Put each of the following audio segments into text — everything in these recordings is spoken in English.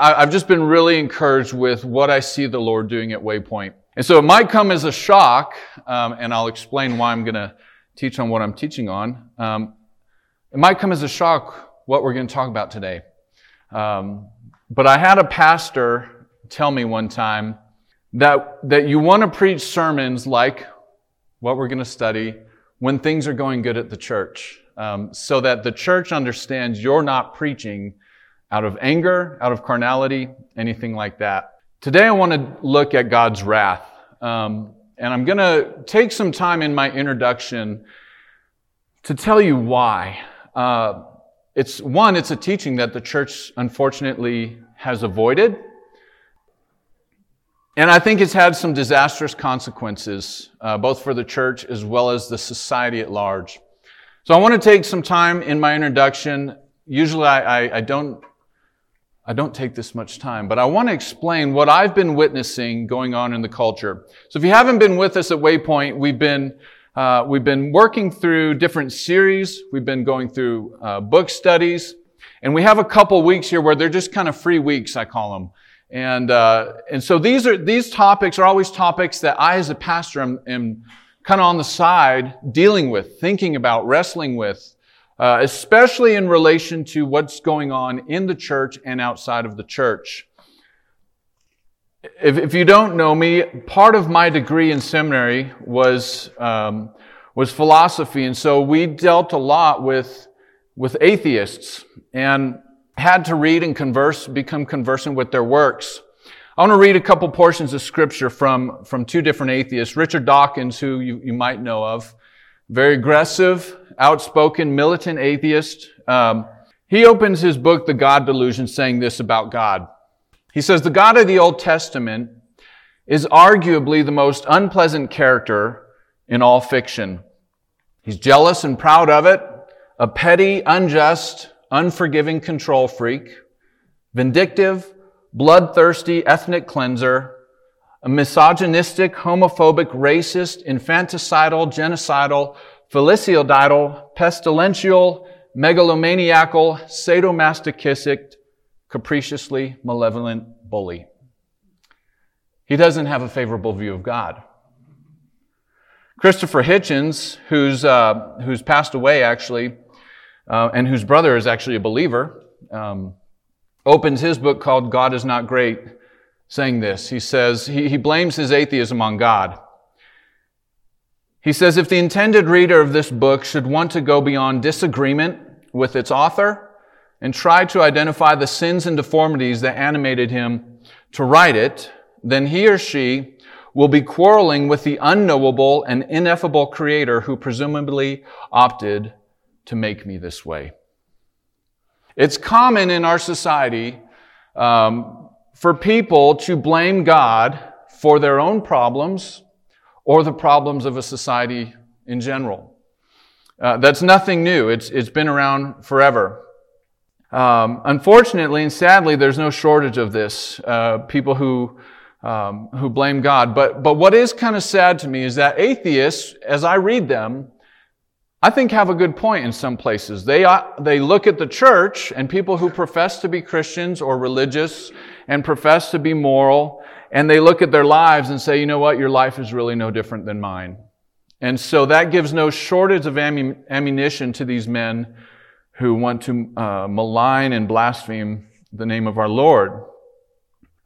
I've just been really encouraged with what I see the Lord doing at Waypoint. And so it might come as a shock, um, and I'll explain why I'm going to teach on what I'm teaching on. Um, it might come as a shock what we're going to talk about today. Um, but I had a pastor tell me one time that, that you want to preach sermons like what we're going to study when things are going good at the church, um, so that the church understands you're not preaching out of anger, out of carnality, anything like that. Today I want to look at God's wrath. Um, and I'm going to take some time in my introduction to tell you why. Uh, it's one, it's a teaching that the church unfortunately has avoided. And I think it's had some disastrous consequences, uh, both for the church as well as the society at large. So I want to take some time in my introduction. Usually I, I, I don't I don't take this much time, but I want to explain what I've been witnessing going on in the culture. So if you haven't been with us at Waypoint, we've been uh, we've been working through different series. We've been going through uh, book studies, and we have a couple weeks here where they're just kind of free weeks, I call them. And uh, and so these are these topics are always topics that I, as a pastor, am, am kind of on the side dealing with, thinking about, wrestling with uh, especially in relation to what's going on in the church and outside of the church. If, if you don't know me, part of my degree in seminary was, um, was philosophy, and so we dealt a lot with, with atheists and had to read and converse, become conversant with their works. I want to read a couple portions of scripture from, from two different atheists. Richard Dawkins, who you, you might know of, very aggressive, outspoken, militant atheist. Um, he opens his book, The God Delusion, saying this about God. He says, The God of the Old Testament is arguably the most unpleasant character in all fiction. He's jealous and proud of it, a petty, unjust, unforgiving control freak, vindictive, bloodthirsty ethnic cleanser, a misogynistic, homophobic, racist, infanticidal, genocidal, filicidal, pestilential, megalomaniacal, sadomasochistic, capriciously malevolent bully. He doesn't have a favorable view of God. Christopher Hitchens, who's, uh, who's passed away actually, uh, and whose brother is actually a believer, um, opens his book called God is Not Great, saying this. He says, he, he blames his atheism on God. He says, if the intended reader of this book should want to go beyond disagreement with its author and try to identify the sins and deformities that animated him to write it, then he or she will be quarreling with the unknowable and ineffable creator who presumably opted to make me this way. It's common in our society um, for people to blame God for their own problems or the problems of a society in general. Uh, that's nothing new. It's, it's been around forever. Um, unfortunately and sadly, there's no shortage of this. Uh, people who um, who blame God. But but what is kind of sad to me is that atheists, as I read them, I think have a good point in some places. They uh, they look at the church and people who profess to be Christians or religious and profess to be moral and they look at their lives and say, you know what, your life is really no different than mine. And so that gives no shortage of ammunition to these men who want to uh, malign and blaspheme the name of our Lord.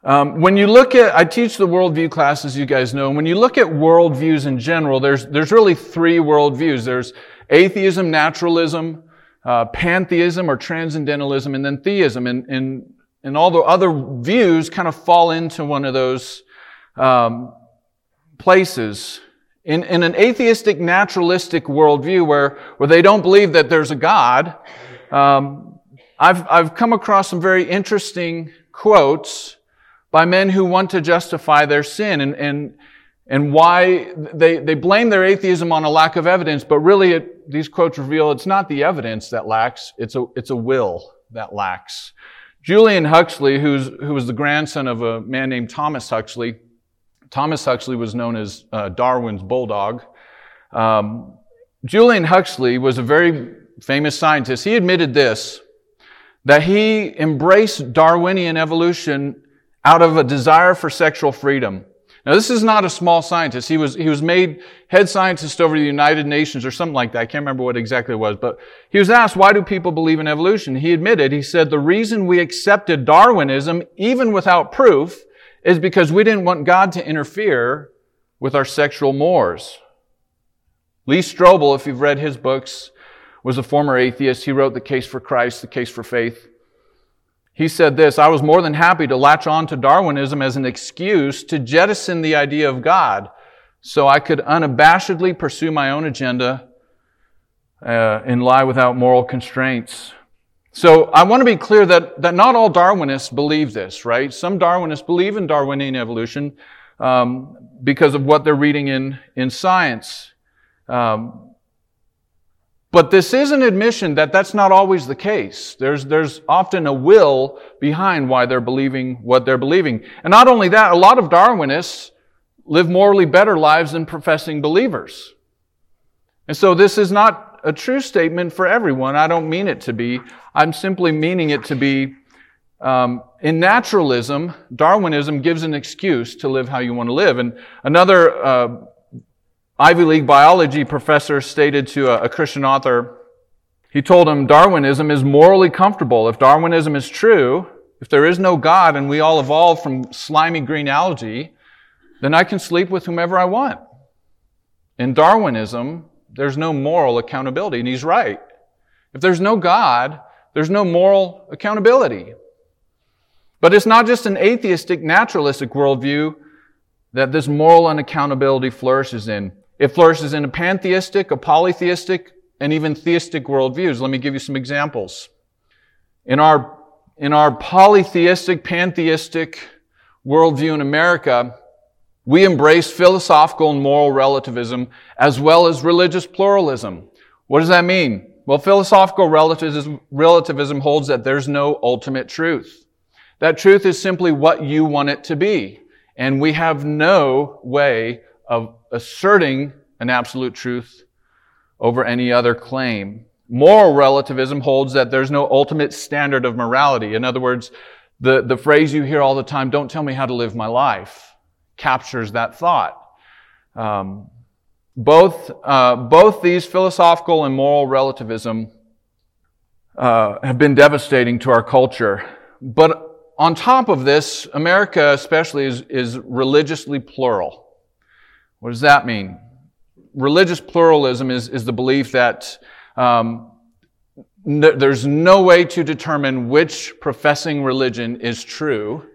Um, when you look at, I teach the worldview class, as you guys know. and When you look at worldviews in general, there's there's really three worldviews. There's atheism, naturalism, uh, pantheism or transcendentalism, and then theism. And, and and all the other views kind of fall into one of those um, places. In, in an atheistic, naturalistic worldview where, where they don't believe that there's a God, um, I've, I've come across some very interesting quotes by men who want to justify their sin and, and, and why they, they blame their atheism on a lack of evidence, but really it, these quotes reveal it's not the evidence that lacks, it's a, it's a will that lacks. Julian Huxley, who's, who was the grandson of a man named Thomas Huxley, Thomas Huxley was known as uh, Darwin's bulldog. Um, Julian Huxley was a very famous scientist. He admitted this, that he embraced Darwinian evolution out of a desire for sexual freedom. Now, this is not a small scientist. He was, he was made head scientist over the United Nations or something like that. I can't remember what exactly it was, but he was asked, why do people believe in evolution? He admitted, he said, the reason we accepted Darwinism, even without proof, is because we didn't want God to interfere with our sexual mores. Lee Strobel, if you've read his books, was a former atheist. He wrote The Case for Christ, The Case for Faith. He said this I was more than happy to latch on to Darwinism as an excuse to jettison the idea of God so I could unabashedly pursue my own agenda uh, and lie without moral constraints. So I want to be clear that, that not all Darwinists believe this, right? Some Darwinists believe in Darwinian evolution um, because of what they're reading in, in science. Um, but this is an admission that that's not always the case. There's, there's often a will behind why they're believing what they're believing. And not only that, a lot of Darwinists live morally better lives than professing believers. And so this is not a true statement for everyone. I don't mean it to be. I'm simply meaning it to be um, in naturalism, Darwinism gives an excuse to live how you want to live. And another uh, Ivy League biology professor stated to a, a Christian author, he told him Darwinism is morally comfortable. If Darwinism is true, if there is no God and we all evolved from slimy green algae, then I can sleep with whomever I want. In Darwinism, there's no moral accountability, and he's right. If there's no God, there's no moral accountability. But it's not just an atheistic, naturalistic worldview that this moral unaccountability flourishes in. It flourishes in a pantheistic, a polytheistic, and even theistic worldviews. Let me give you some examples. In our, in our polytheistic, pantheistic worldview in America, we embrace philosophical and moral relativism as well as religious pluralism. What does that mean? Well, philosophical relativism, relativism holds that there's no ultimate truth. That truth is simply what you want it to be. And we have no way of asserting an absolute truth over any other claim. Moral relativism holds that there's no ultimate standard of morality. In other words, the, the phrase you hear all the time, don't tell me how to live my life, captures that thought. Um, both, uh, both these philosophical and moral relativism uh, have been devastating to our culture. But on top of this, America especially is, is religiously plural. What does that mean? Religious pluralism is, is the belief that um, there's no way to determine which professing religion is true,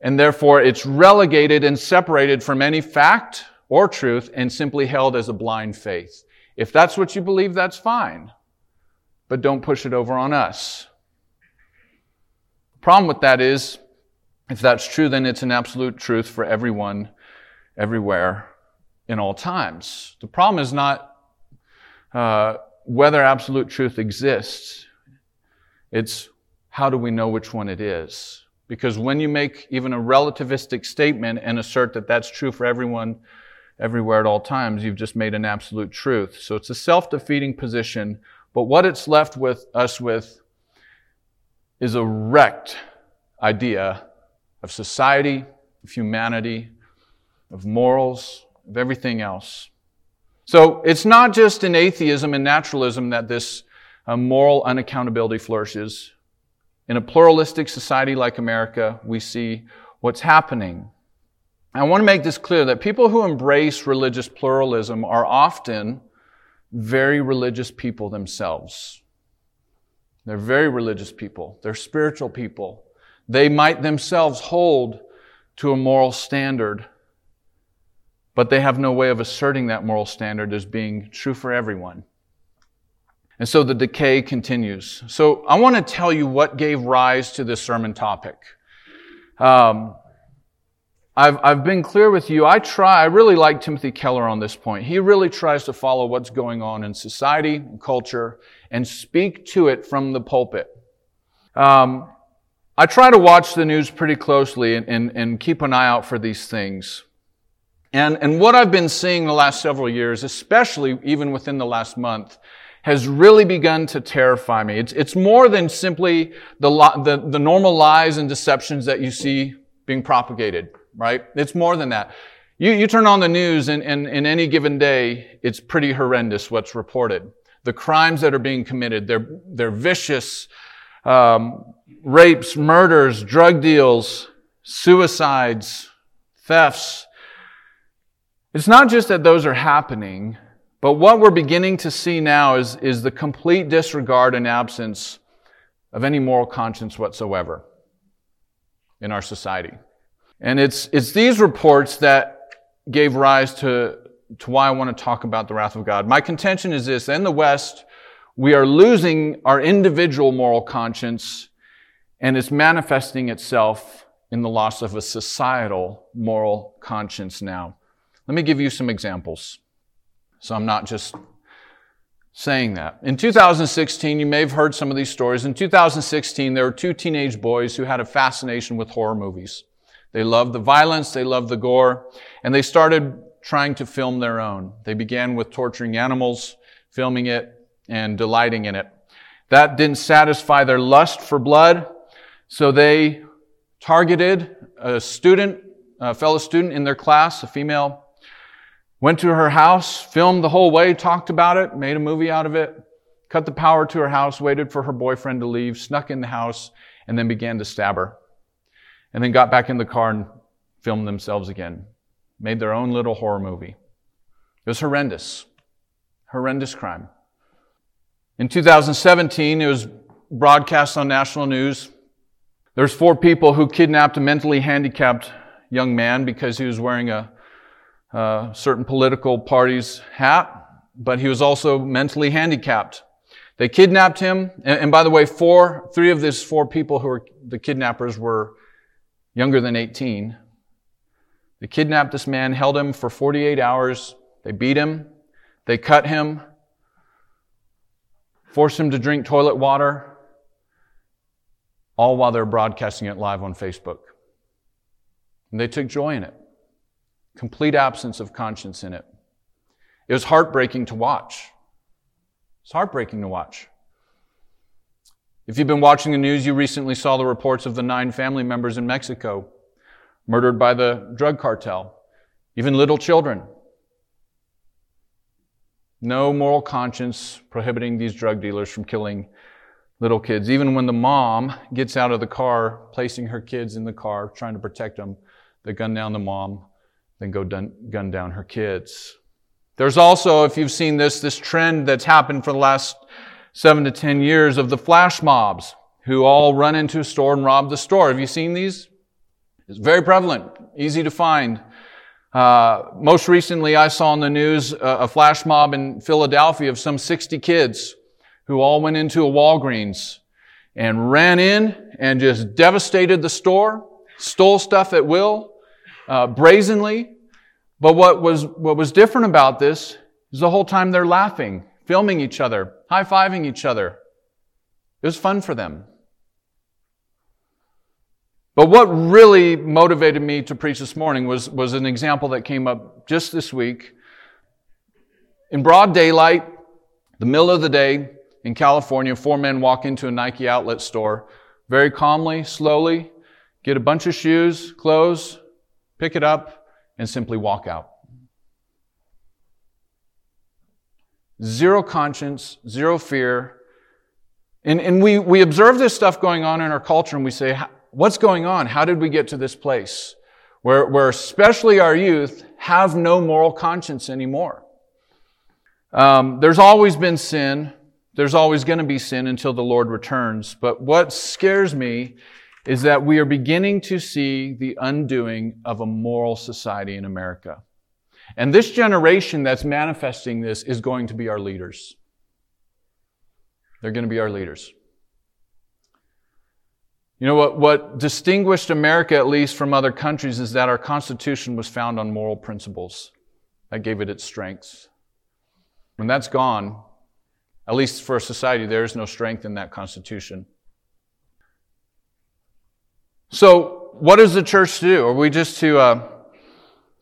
and therefore it's relegated and separated from any fact or truth and simply held as a blind faith. If that's what you believe, that's fine. But don't push it over on us. The problem with that is, if that's true, then it's an absolute truth for everyone, everywhere, in all times. The problem is not uh, whether absolute truth exists, it's how do we know which one it is? Because when you make even a relativistic statement and assert that that's true for everyone, everywhere at all times, you've just made an absolute truth. So it's a self defeating position, but what it's left with us with is a wrecked idea of society, of humanity, of morals, of everything else. So it's not just in atheism and naturalism that this uh, moral unaccountability flourishes. In a pluralistic society like America, we see what's happening. I want to make this clear that people who embrace religious pluralism are often very religious people themselves. They're very religious people. They're spiritual people. They might themselves hold to a moral standard but they have no way of asserting that moral standard as being true for everyone. And so the decay continues. So I want to tell you what gave rise to this sermon topic. Um, I've, I've been clear with you. I try, I really like Timothy Keller on this point. He really tries to follow what's going on in society and culture and speak to it from the pulpit. Um, I try to watch the news pretty closely and, and, and keep an eye out for these things. And, and what I've been seeing the last several years, especially even within the last month, has really begun to terrify me. It's, it's more than simply the, the, the normal lies and deceptions that you see being propagated, right? It's more than that. You, you turn on the news and, in any given day, it's pretty horrendous what's reported. The crimes that are being committed, they're, they're vicious, um, rapes, murders, drug deals, suicides, thefts. It's not just that those are happening, but what we're beginning to see now is, is the complete disregard and absence of any moral conscience whatsoever in our society. And it's, it's these reports that gave rise to, to why I want to talk about the wrath of God. My contention is this, in the West, we are losing our individual moral conscience and it's manifesting itself in the loss of a societal moral conscience now. Let me give you some examples. So I'm not just saying that. In 2016, you may have heard some of these stories. In 2016, there were two teenage boys who had a fascination with horror movies. They loved the violence, they loved the gore, and they started trying to film their own. They began with torturing animals, filming it, and delighting in it. That didn't satisfy their lust for blood, so they targeted a student, a fellow student in their class, a female Went to her house, filmed the whole way, talked about it, made a movie out of it, cut the power to her house, waited for her boyfriend to leave, snuck in the house, and then began to stab her. And then got back in the car and filmed themselves again. Made their own little horror movie. It was horrendous. Horrendous crime. In 2017, it was broadcast on national news. There's four people who kidnapped a mentally handicapped young man because he was wearing a uh, certain political party's hat, but he was also mentally handicapped. They kidnapped him, and, and by the way, four, three of these four people who were the kidnappers were younger than 18. They kidnapped this man, held him for 48 hours. They beat him. They cut him, forced him to drink toilet water, all while they're broadcasting it live on Facebook. And they took joy in it complete absence of conscience in it. It was heartbreaking to watch. It's heartbreaking to watch. If you've been watching the news, you recently saw the reports of the nine family members in Mexico murdered by the drug cartel, even little children. No moral conscience prohibiting these drug dealers from killing little kids. Even when the mom gets out of the car, placing her kids in the car, trying to protect them, they gun down the mom then go gun down her kids. There's also, if you've seen this, this trend that's happened for the last seven to ten years of the flash mobs who all run into a store and rob the store. Have you seen these? It's very prevalent, easy to find. Uh, most recently, I saw on the news a flash mob in Philadelphia of some 60 kids who all went into a Walgreens and ran in and just devastated the store, stole stuff at will, uh, brazenly. But what was, what was different about this is the whole time they're laughing, filming each other, high fiving each other. It was fun for them. But what really motivated me to preach this morning was, was an example that came up just this week. In broad daylight, the middle of the day in California, four men walk into a Nike outlet store very calmly, slowly, get a bunch of shoes, clothes, pick it up, and simply walk out. Zero conscience, zero fear. And, and we, we observe this stuff going on in our culture and we say, what's going on? How did we get to this place? Where, where especially our youth have no moral conscience anymore. Um, there's always been sin. There's always going to be sin until the Lord returns. But what scares me is that we are beginning to see the undoing of a moral society in America. And this generation that's manifesting this is going to be our leaders. They're going to be our leaders. You know what, what distinguished America, at least from other countries, is that our Constitution was found on moral principles. That gave it its strengths. When that's gone, at least for a society, there is no strength in that Constitution. So, what does the church do? Are we just to, uh,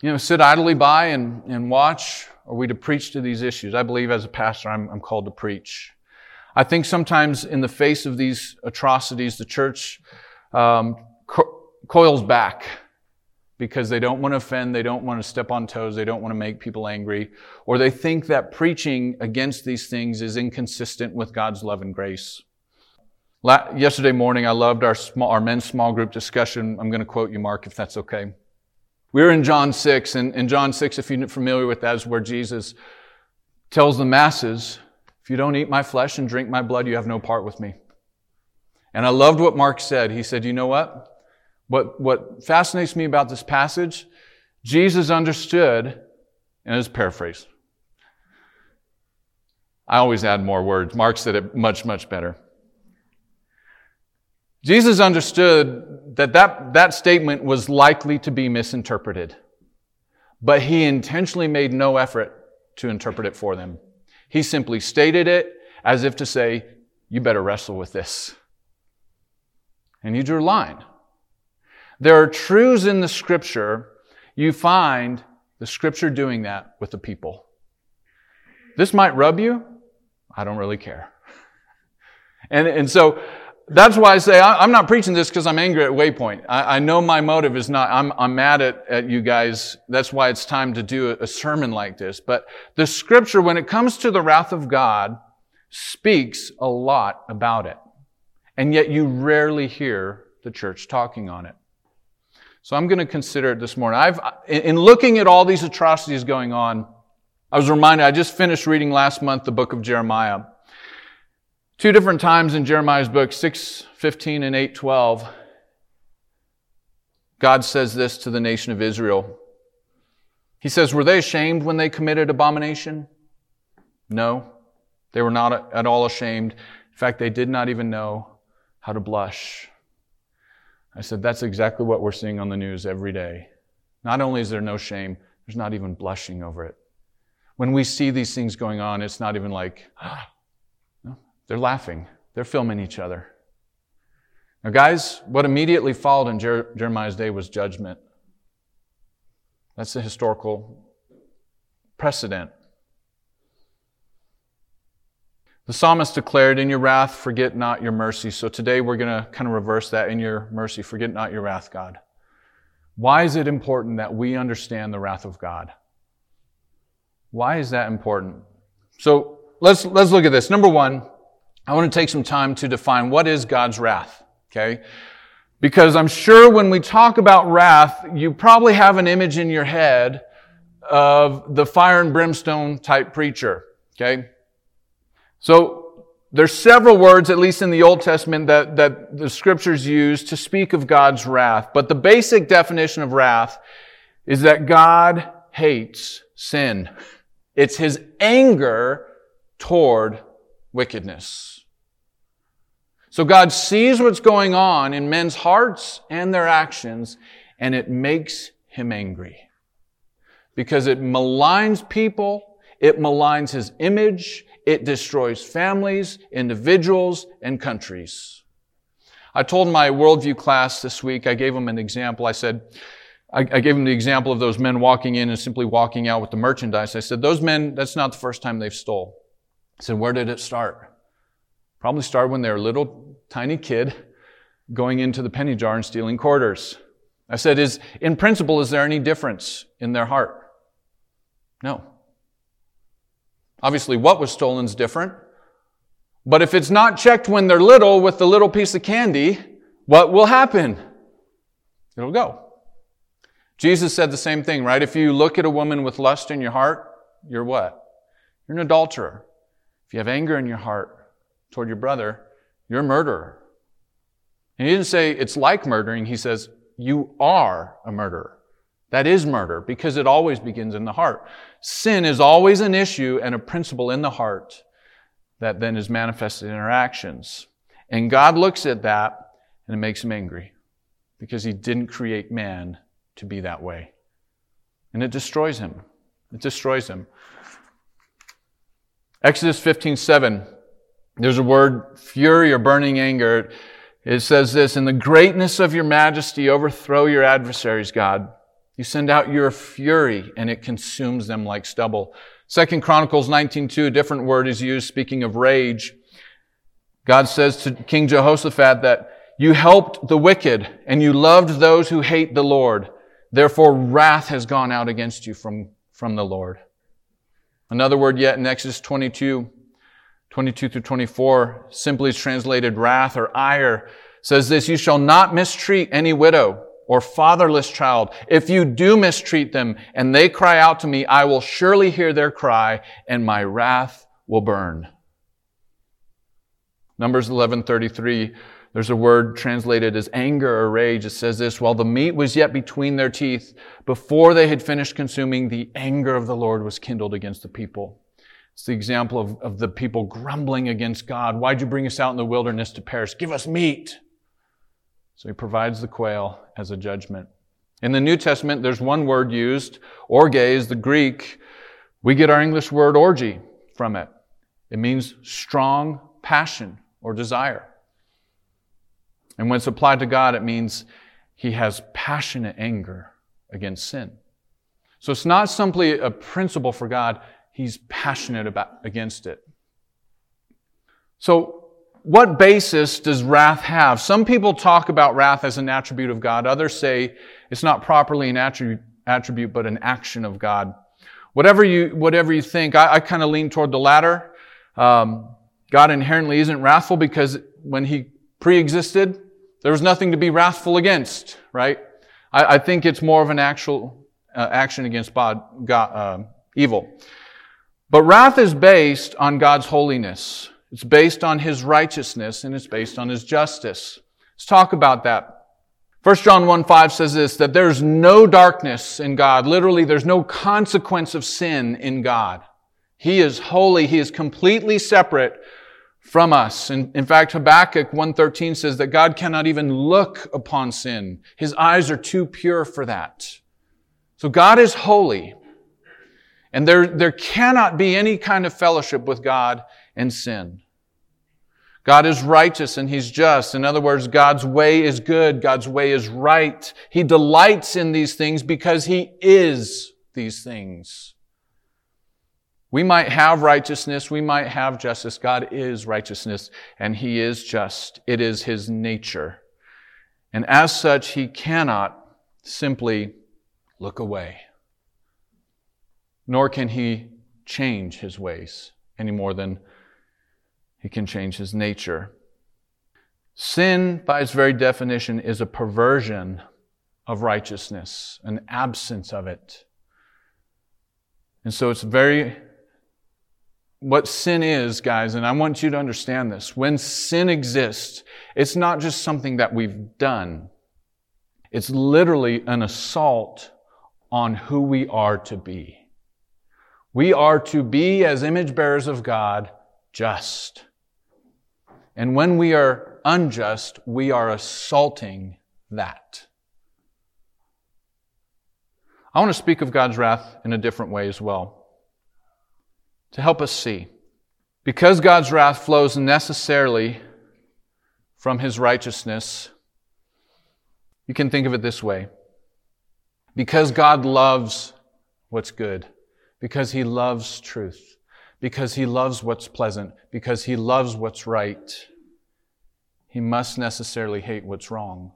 you know, sit idly by and, and watch are we to preach to these issues? I believe as a pastor, I'm, I'm called to preach. I think sometimes in the face of these atrocities, the church um, co- coils back because they don't want to offend, they don't want to step on toes, they don't want to make people angry, or they think that preaching against these things is inconsistent with God's love and grace. La- yesterday morning, I loved our, small, our men's small group discussion. I'm going to quote you, Mark, if that's okay. We are in John 6, and in John 6, if you're familiar with that, is where Jesus tells the masses, if you don't eat my flesh and drink my blood, you have no part with me. And I loved what Mark said. He said, you know what? What, what fascinates me about this passage, Jesus understood, and it's paraphrase. I always add more words. Mark said it much, much better. Jesus understood that, that that statement was likely to be misinterpreted, but he intentionally made no effort to interpret it for them. He simply stated it as if to say, you better wrestle with this. And he drew a line. There are truths in the scripture. You find the scripture doing that with the people. This might rub you. I don't really care. And, and so that's why I say I'm not preaching this because I'm angry at Waypoint. I, I, know my motive is not, I'm, I'm mad at, at you guys. That's why it's time to do a, a sermon like this. But the scripture, when it comes to the wrath of God, speaks a lot about it. And yet you rarely hear the church talking on it. So I'm going to consider it this morning. I've, in looking at all these atrocities going on, I was reminded, I just finished reading last month the book of Jeremiah. Two different times in Jeremiah's book, 6:15 and 8:12, God says this to the nation of Israel. He says, Were they ashamed when they committed abomination? No, they were not at all ashamed. In fact, they did not even know how to blush. I said, That's exactly what we're seeing on the news every day. Not only is there no shame, there's not even blushing over it. When we see these things going on, it's not even like, no, they're laughing. They're filming each other. Now, guys, what immediately followed in Jer- Jeremiah's day was judgment. That's the historical precedent. The psalmist declared, In your wrath, forget not your mercy. So today we're going to kind of reverse that. In your mercy, forget not your wrath, God. Why is it important that we understand the wrath of God? Why is that important? So let's, let's look at this. Number one, I want to take some time to define what is God's wrath. Okay? Because I'm sure when we talk about wrath, you probably have an image in your head of the fire and brimstone type preacher. Okay? So there's several words, at least in the Old Testament, that, that the scriptures use to speak of God's wrath. But the basic definition of wrath is that God hates sin. It's his anger toward wickedness. So God sees what's going on in men's hearts and their actions, and it makes him angry. Because it maligns people, it maligns his image, it destroys families, individuals, and countries. I told my worldview class this week, I gave them an example. I said, I, gave them the example of those men walking in and simply walking out with the merchandise. I said, those men, that's not the first time they've stole. I said, where did it start? Probably started when they were a little tiny kid going into the penny jar and stealing quarters. I said, is, in principle, is there any difference in their heart? No. Obviously, what was stolen is different. But if it's not checked when they're little with the little piece of candy, what will happen? It'll go. Jesus said the same thing, right? If you look at a woman with lust in your heart, you're what? You're an adulterer. If you have anger in your heart toward your brother, you're a murderer. And he didn't say it's like murdering. He says you are a murderer. That is murder because it always begins in the heart. Sin is always an issue and a principle in the heart that then is manifested in our actions. And God looks at that and it makes him angry because he didn't create man to be that way. And it destroys him. It destroys him. Exodus 15, 7. There's a word, fury or burning anger. It says this, in the greatness of your majesty, overthrow your adversaries, God. You send out your fury and it consumes them like stubble. Second Chronicles 19.2, a different word is used speaking of rage. God says to King Jehoshaphat that you helped the wicked and you loved those who hate the Lord. Therefore wrath has gone out against you from, from the Lord. Another word yet in Exodus 22, 22 through 24 simply translated wrath or ire says this, you shall not mistreat any widow or fatherless child. If you do mistreat them and they cry out to me, I will surely hear their cry and my wrath will burn. Numbers 11:33 there's a word translated as anger or rage. It says this, while the meat was yet between their teeth, before they had finished consuming, the anger of the Lord was kindled against the people. It's the example of, of the people grumbling against God. Why'd you bring us out in the wilderness to perish? Give us meat. So he provides the quail as a judgment. In the New Testament, there's one word used, orge is the Greek. We get our English word orgy from it. It means strong passion or desire. And when it's applied to God, it means he has passionate anger against sin. So it's not simply a principle for God, he's passionate about against it. So what basis does wrath have? Some people talk about wrath as an attribute of God. Others say it's not properly an attribute, attribute but an action of God. Whatever you, whatever you think, I, I kind of lean toward the latter. Um, God inherently isn't wrathful because when he pre-existed, there was nothing to be wrathful against, right? I, I think it's more of an actual uh, action against God, God uh, evil. But wrath is based on God's holiness. It's based on His righteousness and it's based on His justice. Let's talk about that. 1 John 1 5 says this, that there's no darkness in God. Literally, there's no consequence of sin in God. He is holy. He is completely separate from us. And in fact, Habakkuk 1.13 says that God cannot even look upon sin. His eyes are too pure for that. So God is holy. And there, there cannot be any kind of fellowship with God and sin. God is righteous and He's just. In other words, God's way is good. God's way is right. He delights in these things because He is these things. We might have righteousness. We might have justice. God is righteousness and He is just. It is His nature. And as such, He cannot simply look away. Nor can He change His ways any more than he can change his nature. Sin, by its very definition, is a perversion of righteousness, an absence of it. And so it's very, what sin is, guys, and I want you to understand this. When sin exists, it's not just something that we've done. It's literally an assault on who we are to be. We are to be, as image bearers of God, just. And when we are unjust, we are assaulting that. I want to speak of God's wrath in a different way as well to help us see. Because God's wrath flows necessarily from his righteousness, you can think of it this way. Because God loves what's good, because he loves truth, because he loves what's pleasant, because he loves what's right, he must necessarily hate what's wrong.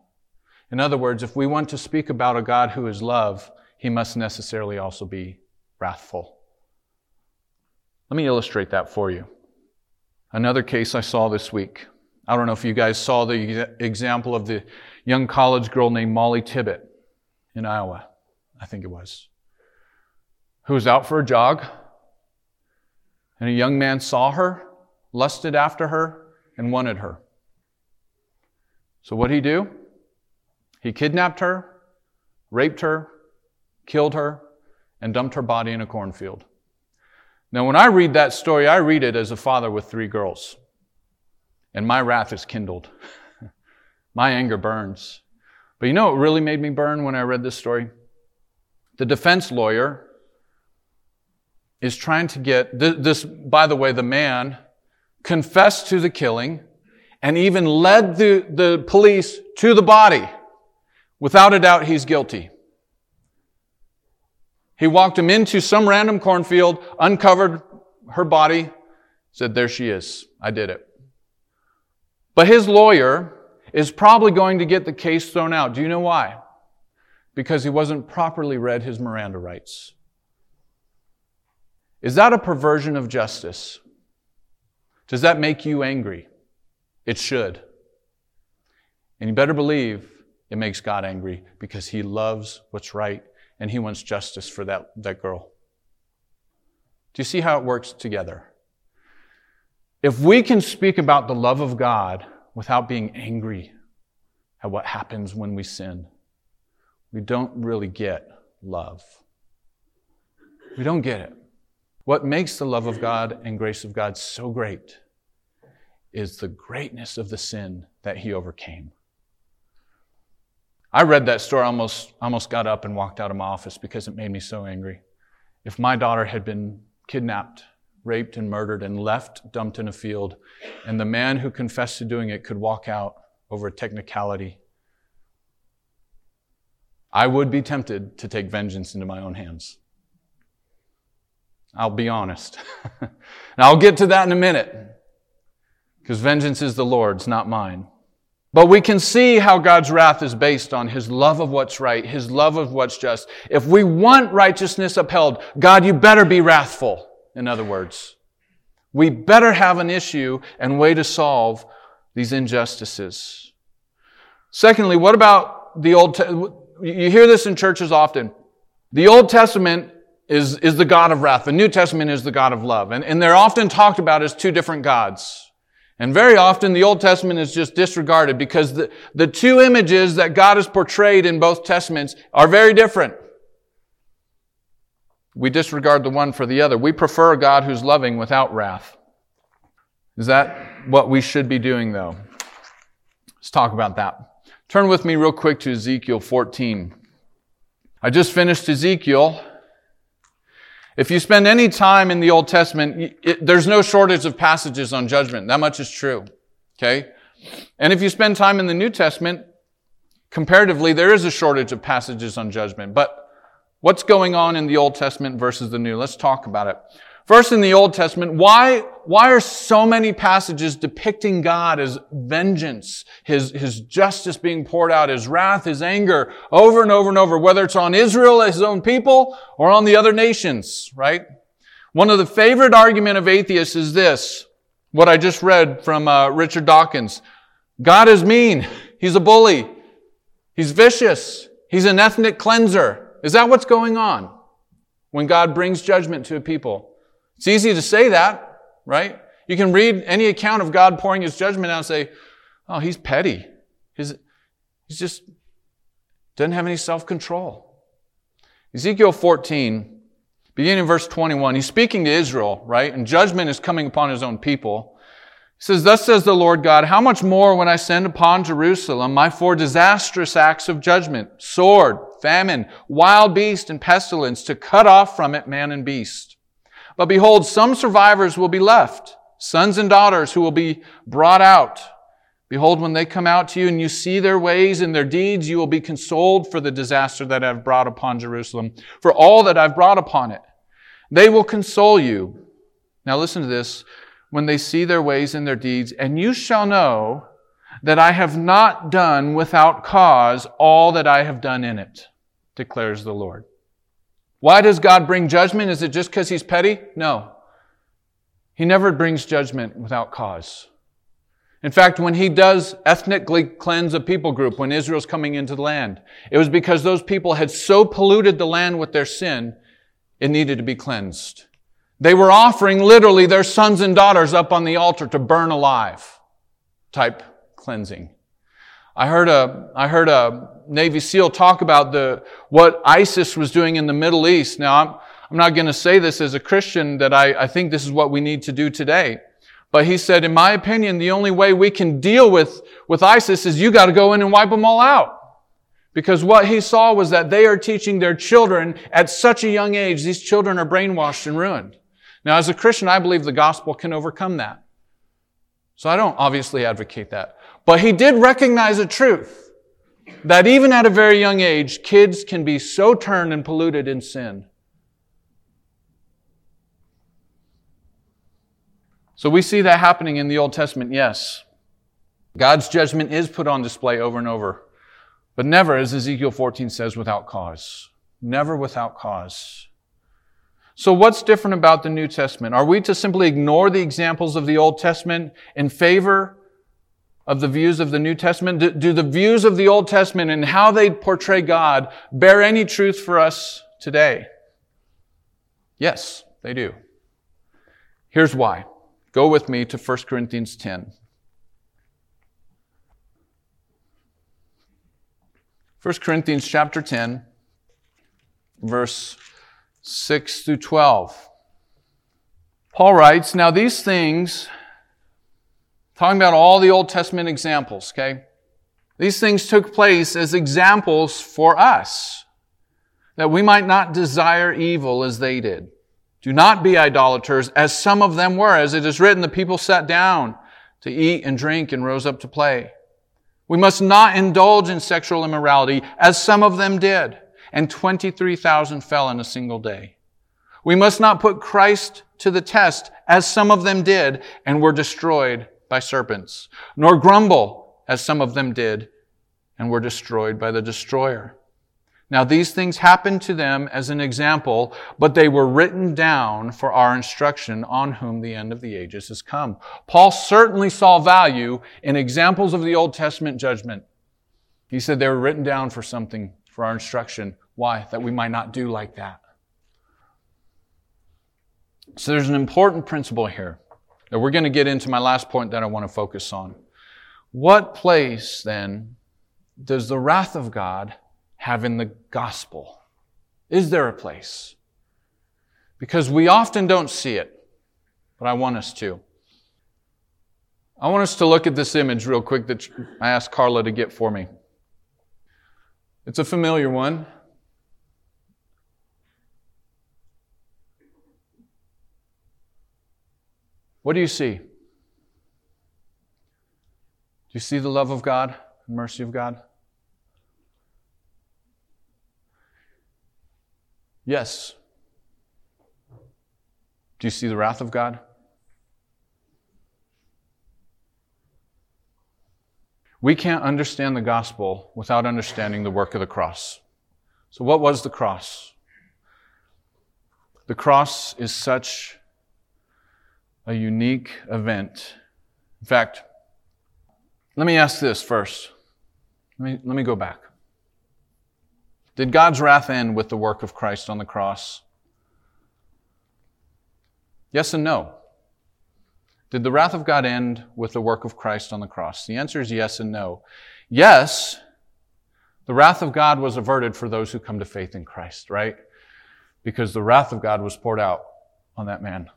In other words, if we want to speak about a God who is love, he must necessarily also be wrathful. Let me illustrate that for you. Another case I saw this week. I don't know if you guys saw the example of the young college girl named Mollie Tibbetts in Iowa, I think it was, who was out for a jog and a young man saw her, lusted after her, and wanted her. So what did he do? He kidnapped her, raped her, killed her, and dumped her body in a cornfield. Now, when I read that story, I read it as a father with three girls. And my wrath is kindled. my anger burns. But you know what really made me burn when I read this story? The defense lawyer is trying to get this, by the way, the man confessed to the killing and even led the, the police to the body. Without a doubt, he's guilty. He walked him into some random cornfield, uncovered her body, said, There she is. I did it. But his lawyer is probably going to get the case thrown out. Do you know why? Because he wasn't properly read his Miranda rights. Is that a perversion of justice? Does that make you angry? It should. And you better believe it makes God angry because he loves what's right and he wants justice for that, that girl. Do you see how it works together? If we can speak about the love of God without being angry at what happens when we sin, we don't really get love. We don't get it. What makes the love of God and grace of God so great is the greatness of the sin that he overcame. I read that story, almost, almost got up and walked out of my office because it made me so angry. If my daughter had been kidnapped, raped, and murdered and left dumped in a field, and the man who confessed to doing it could walk out over a technicality, I would be tempted to take vengeance into my own hands. I'll be honest. and I'll get to that in a minute, because vengeance is the Lord's, not mine. But we can see how God's wrath is based on His love of what's right, His love of what's just. If we want righteousness upheld, God, you better be wrathful, in other words. We better have an issue and way to solve these injustices. Secondly, what about the Old Testament? You hear this in churches often. The Old Testament is, is the God of wrath. The New Testament is the God of love. And, and they're often talked about as two different gods. And very often the Old Testament is just disregarded because the, the two images that God has portrayed in both Testaments are very different. We disregard the one for the other. We prefer a God who's loving without wrath. Is that what we should be doing, though? Let's talk about that. Turn with me real quick to Ezekiel 14. I just finished Ezekiel. If you spend any time in the Old Testament, it, there's no shortage of passages on judgment. That much is true. Okay? And if you spend time in the New Testament, comparatively, there is a shortage of passages on judgment. But what's going on in the Old Testament versus the New? Let's talk about it. First, in the Old Testament, why, why are so many passages depicting God as vengeance, his, his justice being poured out, his wrath, his anger, over and over and over, whether it's on Israel, his own people, or on the other nations, right? One of the favorite argument of atheists is this, what I just read from uh, Richard Dawkins. God is mean. He's a bully. He's vicious. He's an ethnic cleanser. Is that what's going on when God brings judgment to a people? It's easy to say that, right? You can read any account of God pouring his judgment out and say, oh, he's petty. He's, he's just doesn't have any self-control. Ezekiel 14, beginning in verse 21, he's speaking to Israel, right? And judgment is coming upon his own people. He says, Thus says the Lord God, how much more when I send upon Jerusalem my four disastrous acts of judgment, sword, famine, wild beast, and pestilence, to cut off from it man and beast. But behold, some survivors will be left, sons and daughters who will be brought out. Behold, when they come out to you and you see their ways and their deeds, you will be consoled for the disaster that I've brought upon Jerusalem, for all that I've brought upon it. They will console you. Now listen to this. When they see their ways and their deeds, and you shall know that I have not done without cause all that I have done in it, declares the Lord. Why does God bring judgment? Is it just because he's petty? No. He never brings judgment without cause. In fact, when he does ethnically cleanse a people group when Israel's coming into the land, it was because those people had so polluted the land with their sin, it needed to be cleansed. They were offering literally their sons and daughters up on the altar to burn alive type cleansing. I heard a, I heard a Navy SEAL talk about the, what ISIS was doing in the Middle East. Now, I'm, I'm not going to say this as a Christian that I, I think this is what we need to do today. But he said, in my opinion, the only way we can deal with, with ISIS is you got to go in and wipe them all out. Because what he saw was that they are teaching their children at such a young age, these children are brainwashed and ruined. Now, as a Christian, I believe the gospel can overcome that. So I don't obviously advocate that. But he did recognize a truth that even at a very young age, kids can be so turned and polluted in sin. So we see that happening in the Old Testament, yes. God's judgment is put on display over and over, but never, as Ezekiel 14 says, without cause. Never without cause. So what's different about the New Testament? Are we to simply ignore the examples of the Old Testament in favor of the views of the New Testament? Do, do, the views of the Old Testament and how they portray God bear any truth for us today? Yes, they do. Here's why. Go with me to 1 Corinthians 10. 1 Corinthians chapter 10, verse 6 through 12. Paul writes, Now these things, talking about all the Old Testament examples, okay? These things took place as examples for us, that we might not desire evil as they did. Do not be idolaters, as some of them were. As it is written, the people sat down to eat and drink and rose up to play. We must not indulge in sexual immorality, as some of them did and 23,000 fell in a single day. We must not put Christ to the test, as some of them did, and were destroyed by serpents, nor grumble, as some of them did, and were destroyed by the destroyer. Now these things happened to them as an example, but they were written down for our instruction on whom the end of the ages has come. Paul certainly saw value in examples of the Old Testament judgment. He said they were written down for something, for our instruction. Why? That we might not do like that. So there's an important principle here that we're going to get into my last point that I want to focus on. What place then does the wrath of God have in the gospel? Is there a place? Because we often don't see it, but I want us to. I want us to look at this image real quick that I asked Carla to get for me. It's a familiar one. What do you see? Do you see the love of God and mercy of God? Yes. Do you see the wrath of God? We can't understand the gospel without understanding the work of the cross. So, what was the cross? The cross is such a unique event. In fact, let me ask this first. Let me, let me go back. Did God's wrath end with the work of Christ on the cross? Yes and no. Did the wrath of God end with the work of Christ on the cross? The answer is yes and no. Yes, the wrath of God was averted for those who come to faith in Christ, right? Because the wrath of God was poured out on that man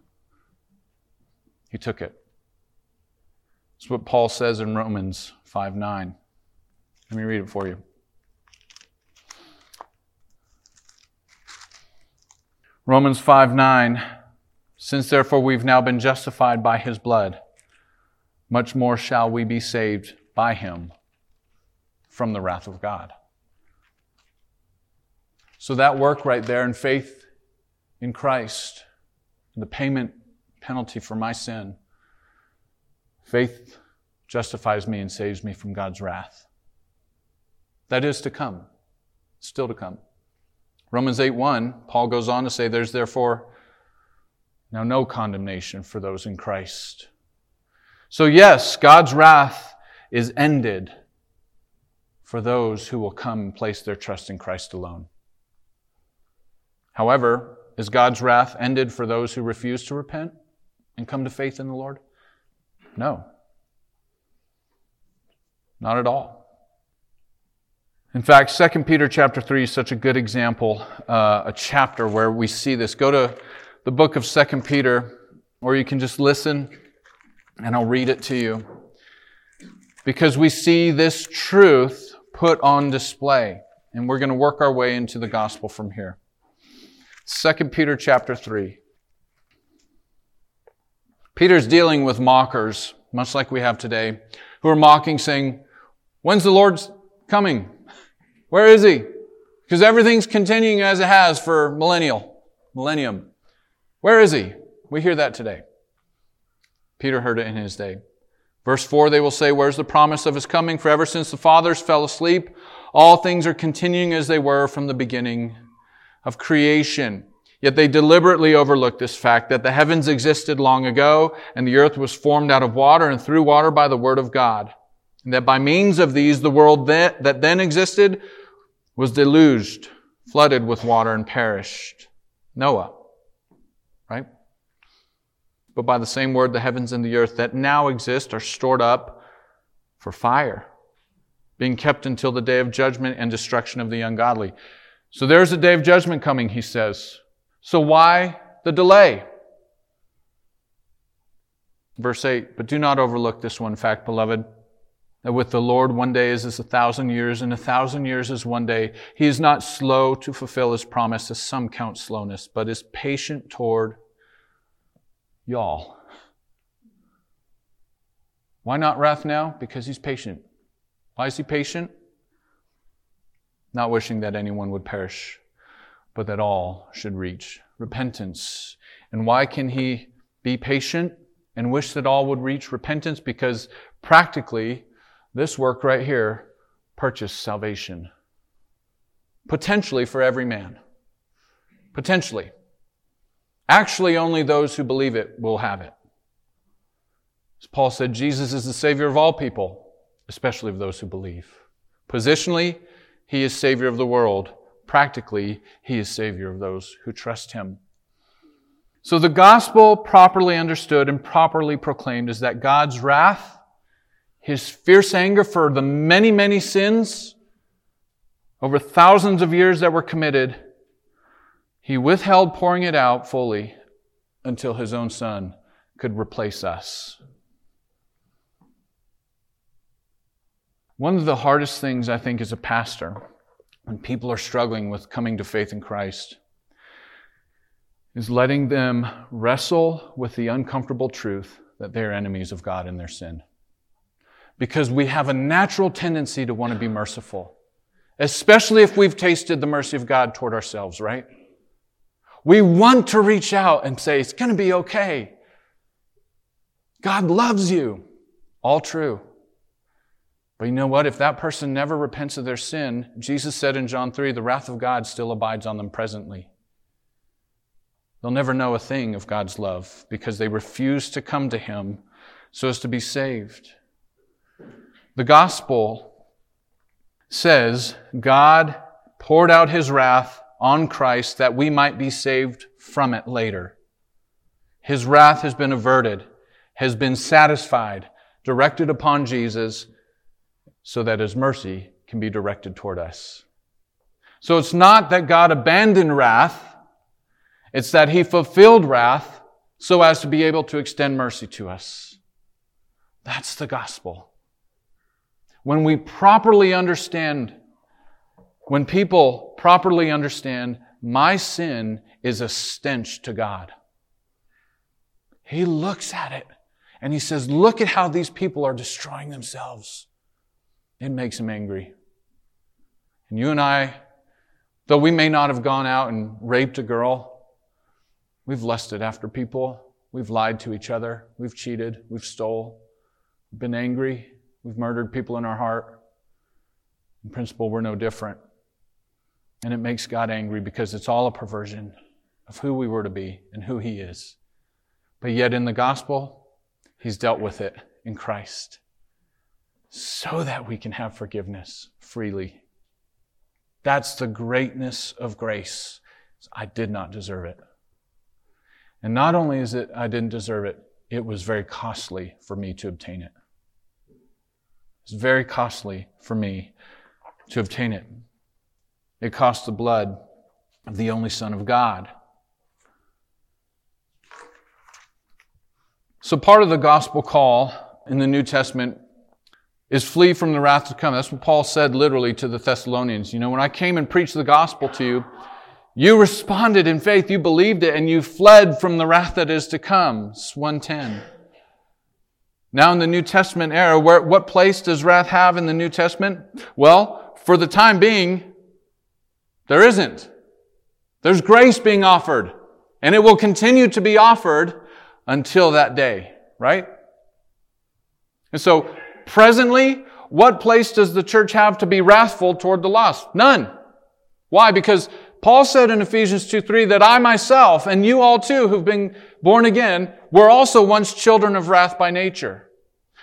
he took it. That's what Paul says in Romans 5 9. Let me read it for you. Romans 5 9. Since therefore we've now been justified by his blood, much more shall we be saved by him from the wrath of God. So that work right there in faith in Christ, the payment penalty for my sin. Faith justifies me and saves me from God's wrath. That is to come, still to come. Romans 8 1, Paul goes on to say, There's therefore now no condemnation for those in Christ. So, yes, God's wrath is ended for those who will come and place their trust in Christ alone. However, is God's wrath ended for those who refuse to repent? And come to faith in the Lord? No. Not at all. In fact, 2 Peter chapter 3 is such a good example, uh, a chapter where we see this. Go to the book of 2 Peter, or you can just listen and I'll read it to you. Because we see this truth put on display. And we're going to work our way into the gospel from here. 2 Peter chapter 3. Peter's dealing with mockers, much like we have today, who are mocking, saying, When's the Lord's coming? Where is he? Because everything's continuing as it has for millennial, millennium. Where is he? We hear that today. Peter heard it in his day. Verse 4, they will say, Where's the promise of his coming? For ever since the fathers fell asleep, all things are continuing as they were from the beginning of creation. Yet they deliberately overlook this fact that the heavens existed long ago, and the earth was formed out of water and through water by the word of God. And that by means of these, the world that, that then existed was deluged, flooded with water, and perished. Noah. Right? But by the same word, the heavens and the earth that now exist are stored up for fire, being kept until the day of judgment and destruction of the ungodly. So there's a day of judgment coming, he says. So why the delay? Verse 8, but do not overlook this one fact, beloved, that with the Lord one day is as a thousand years, and a thousand years is one day. He is not slow to fulfill his promise, as some count slowness, but is patient toward y'all. Why not wrath now? Because he's patient. Why is he patient? Not wishing that anyone would perish, but that all should reach repentance. And why can he be patient and wish that all would reach repentance? Because practically, this work right here purchased salvation. Potentially for every man. Potentially. Actually, only those who believe it will have it. As Paul said, Jesus is the Savior of all people, especially of those who believe. Positionally, He is Savior of the world. Practically, He is Savior of those who trust Him. So the gospel, properly understood and properly proclaimed, is that God's wrath, His fierce anger for the many, many sins over thousands of years that were committed, he withheld pouring it out fully until his own son could replace us. One of the hardest things I think as a pastor, when people are struggling with coming to faith in Christ, is letting them wrestle with the uncomfortable truth that they're enemies of God in their sin. Because we have a natural tendency to want to be merciful, especially if we've tasted the mercy of God toward ourselves, right? We want to reach out and say, it's going to be okay. God loves you. All true. But you know what? If that person never repents of their sin, Jesus said in John 3, the wrath of God still abides on them presently. They'll never know a thing of God's love because they refuse to come to Him so as to be saved. The gospel says God poured out His wrath on Christ that we might be saved from it later. His wrath has been averted, has been satisfied, directed upon Jesus, so that his mercy can be directed toward us. So it's not that God abandoned wrath, it's that he fulfilled wrath so as to be able to extend mercy to us. That's the gospel. When we properly understand when people properly understand my sin is a stench to God, he looks at it and he says, Look at how these people are destroying themselves. It makes him angry. And you and I, though we may not have gone out and raped a girl, we've lusted after people. We've lied to each other. We've cheated. We've stole. We've been angry. We've murdered people in our heart. In principle, we're no different. And it makes God angry because it's all a perversion of who we were to be and who He is. But yet in the gospel, He's dealt with it in Christ so that we can have forgiveness freely. That's the greatness of grace. I did not deserve it. And not only is it I didn't deserve it, it was very costly for me to obtain it. It's very costly for me to obtain it. It cost the blood of the only Son of God. So, part of the gospel call in the New Testament is flee from the wrath to come. That's what Paul said literally to the Thessalonians. You know, when I came and preached the gospel to you, you responded in faith, you believed it, and you fled from the wrath that is to come. It's 110. Now in the New Testament era, where, what place does wrath have in the New Testament? Well, for the time being, there isn't. There's grace being offered, and it will continue to be offered until that day. right? And so, presently, what place does the church have to be wrathful toward the lost? None. Why? Because Paul said in Ephesians 2 3 that I myself, and you all too who've been born again, were also once children of wrath by nature.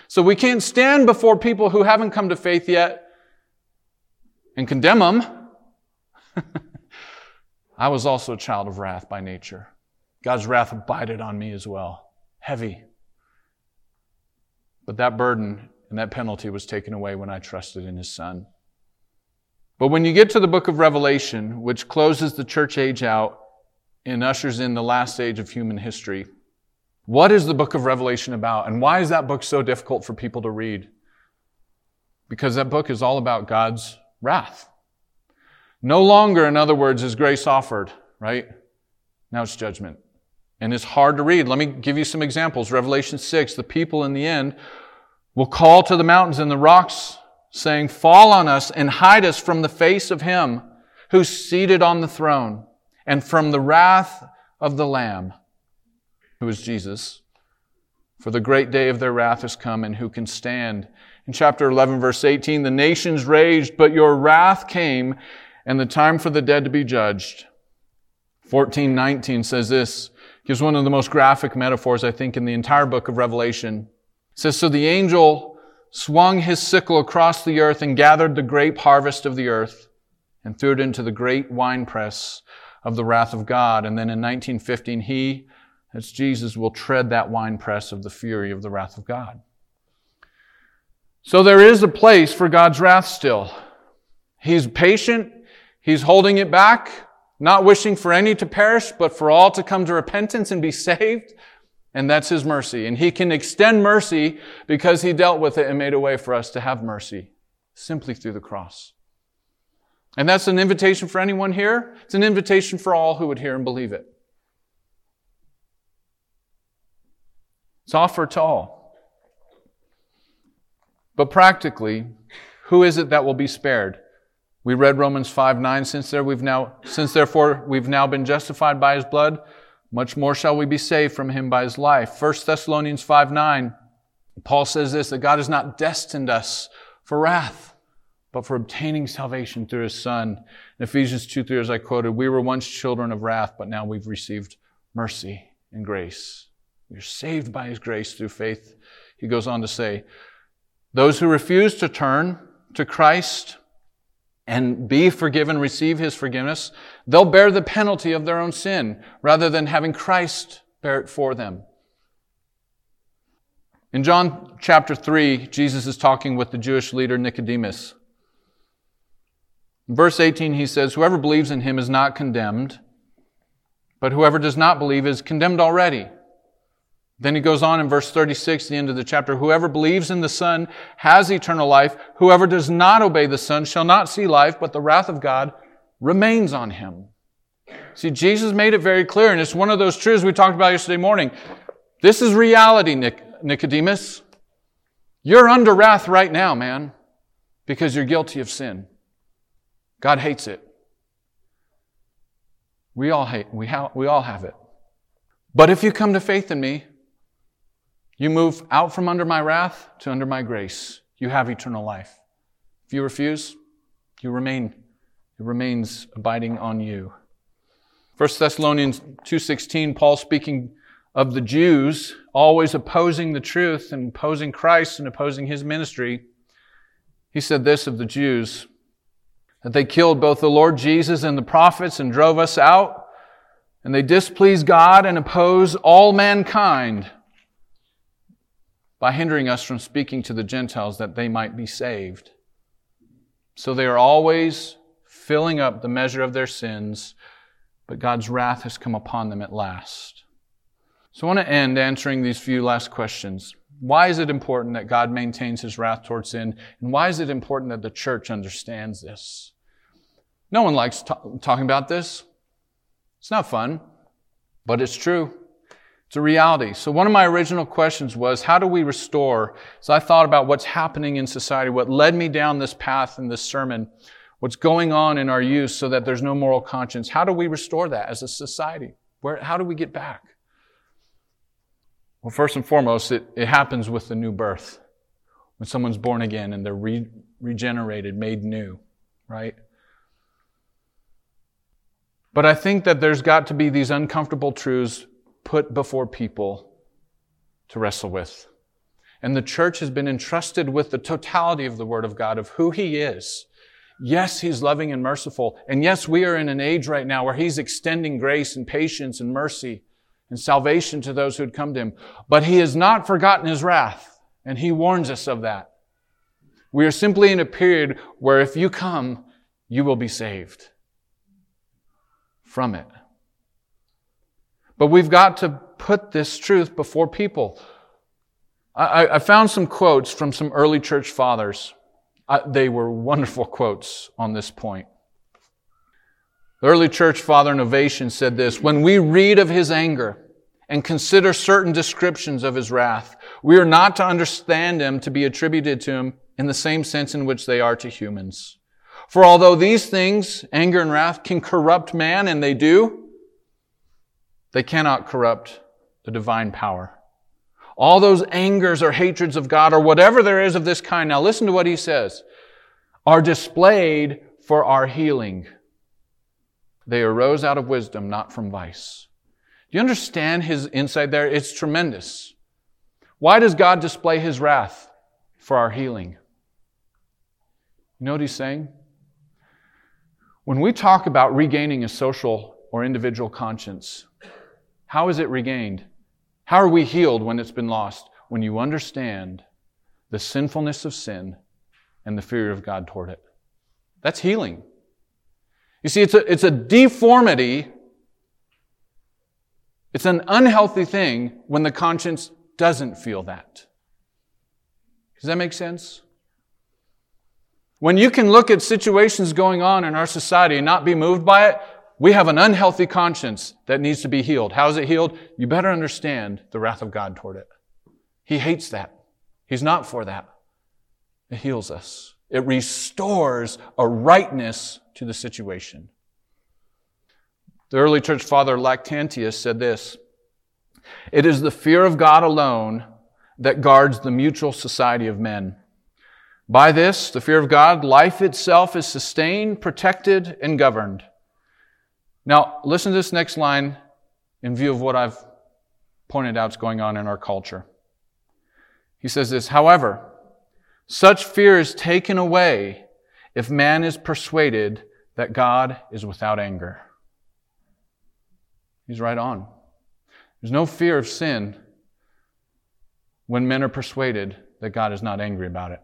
So we can't stand before people who haven't come to faith yet and condemn them. I was also a child of wrath by nature. God's wrath abided on me as well. Heavy. But that burden and that penalty was taken away when I trusted in His Son. But when you get to the book of Revelation, which closes the church age out and ushers in the last age of human history, what is the book of Revelation about? And why is that book so difficult for people to read? Because that book is all about God's wrath. No longer, in other words, is grace offered, right? Now it's judgment. And it's hard to read. Let me give you some examples. Revelation 6, the people in the end will call to the mountains and the rocks, saying, Fall on us and hide us from the face of him who's seated on the throne and from the wrath of the Lamb, who is Jesus. For the great day of their wrath has come, and who can stand? In chapter 11, verse 18, the nations raged, but your wrath came, and the time for the dead to be judged. 1419 says this, gives one of the most graphic metaphors, I think, in the entire book of Revelation. It says, So the angel swung his sickle across the earth and gathered the grape harvest of the earth and threw it into the great winepress of the wrath of God. And then in 1915, he, that's Jesus, will tread that winepress of the fury of the wrath of God. So there is a place for God's wrath still. He's patient. He's holding it back, not wishing for any to perish, but for all to come to repentance and be saved. And that's His mercy. And He can extend mercy because He dealt with it and made a way for us to have mercy simply through the cross. And that's an invitation for anyone here. It's an invitation for all who would hear and believe it. It's offered to all. But practically, who is it that will be spared? We read Romans 5 9, since there we've now, since therefore we've now been justified by his blood, much more shall we be saved from him by his life. 1 Thessalonians 5 9, Paul says this, that God has not destined us for wrath, but for obtaining salvation through his Son. In Ephesians 2 3, as I quoted, we were once children of wrath, but now we've received mercy and grace. We're saved by his grace through faith. He goes on to say, those who refuse to turn to Christ and be forgiven, receive his forgiveness, they'll bear the penalty of their own sin rather than having Christ bear it for them. In John chapter 3, Jesus is talking with the Jewish leader Nicodemus. In verse 18, he says, Whoever believes in him is not condemned, but whoever does not believe is condemned already then he goes on in verse 36, the end of the chapter, whoever believes in the Son has eternal life. Whoever does not obey the Son shall not see life, but the wrath of God remains on him. See, Jesus made it very clear, and it's one of those truths we talked about yesterday morning. This is reality, Nic- Nicodemus. You're under wrath right now, man, because you're guilty of sin. God hates it. We all hate, we, ha- we all have it. But if you come to faith in me, you move out from under my wrath to under my grace. You have eternal life. If you refuse, you remain, it remains abiding on you. 1 Thessalonians 2.16, Paul speaking of the Jews always opposing the truth and opposing Christ and opposing his ministry. He said this of the Jews, that they killed both the Lord Jesus and the prophets and drove us out, and they displease God and oppose all mankind by hindering us from speaking to the Gentiles that they might be saved. So they are always filling up the measure of their sins, but God's wrath has come upon them at last. So I want to end answering these few last questions. Why is it important that God maintains his wrath towards sin? And why is it important that the church understands this? No one likes t- talking about this. It's not fun, but it's true. It's a reality. So one of my original questions was, how do we restore? So I thought about what's happening in society, what led me down this path in this sermon, what's going on in our youth so that there's no moral conscience. How do we restore that as a society? Where, how do we get back? Well, first and foremost, it, it happens with the new birth. When someone's born again and they're re- regenerated, made new, right? But I think that there's got to be these uncomfortable truths put before people to wrestle with. And the church has been entrusted with the totality of the Word of God, of who He is. Yes, He's loving and merciful. And yes, we are in an age right now where He's extending grace and patience and mercy and salvation to those who had come to Him. But He has not forgotten His wrath. And He warns us of that. We are simply in a period where if you come, you will be saved from it. But we've got to put this truth before people. I, I found some quotes from some early church fathers. I, they were wonderful quotes on this point. The early church father Novatian said this When we read of his anger and consider certain descriptions of his wrath, we are not to understand them to be attributed to him in the same sense in which they are to humans. For although these things, anger and wrath, can corrupt man, and they do, they cannot corrupt the divine power. All those angers or hatreds of God or whatever there is of this kind, now listen to what he says, are displayed for our healing. They arose out of wisdom, not from vice. Do you understand his insight there? It's tremendous. Why does God display his wrath? For our healing. You know what he's saying? When we talk about regaining a social or individual conscience, how is it regained? How are we healed when it's been lost? When you understand the sinfulness of sin and the fear of God toward it. That's healing. You see, it's a, it's a deformity. It's an unhealthy thing when the conscience doesn't feel that. Does that make sense? When you can look at situations going on in our society and not be moved by it, we have an unhealthy conscience that needs to be healed. How is it healed? You better understand the wrath of God toward it. He hates that. He's not for that. It heals us. It restores a rightness to the situation. The early church father Lactantius said this It is the fear of God alone that guards the mutual society of men. By this, the fear of God, life itself is sustained, protected, and governed. Now, listen to this next line in view of what I've pointed out is going on in our culture. He says this, however, such fear is taken away if man is persuaded that God is without anger. He's right on. There's no fear of sin when men are persuaded that God is not angry about it.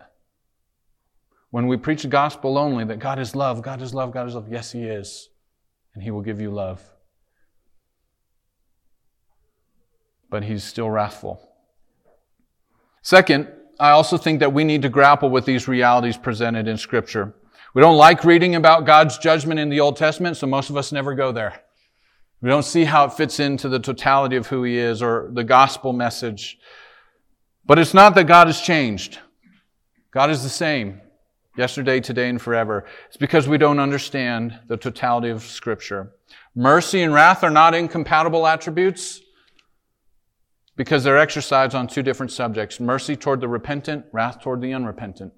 When we preach the gospel only that God is love, God is love, God is love, yes, He is and He will give you love. But He's still wrathful. Second, I also think that we need to grapple with these realities presented in Scripture. We don't like reading about God's judgment in the Old Testament, so most of us never go there. We don't see how it fits into the totality of who He is or the gospel message. But it's not that God has changed. God is the same yesterday, today, and forever. It's because we don't understand the totality of Scripture. Mercy and wrath are not incompatible attributes because they're exercised on two different subjects mercy toward the repentant, wrath toward the unrepentant.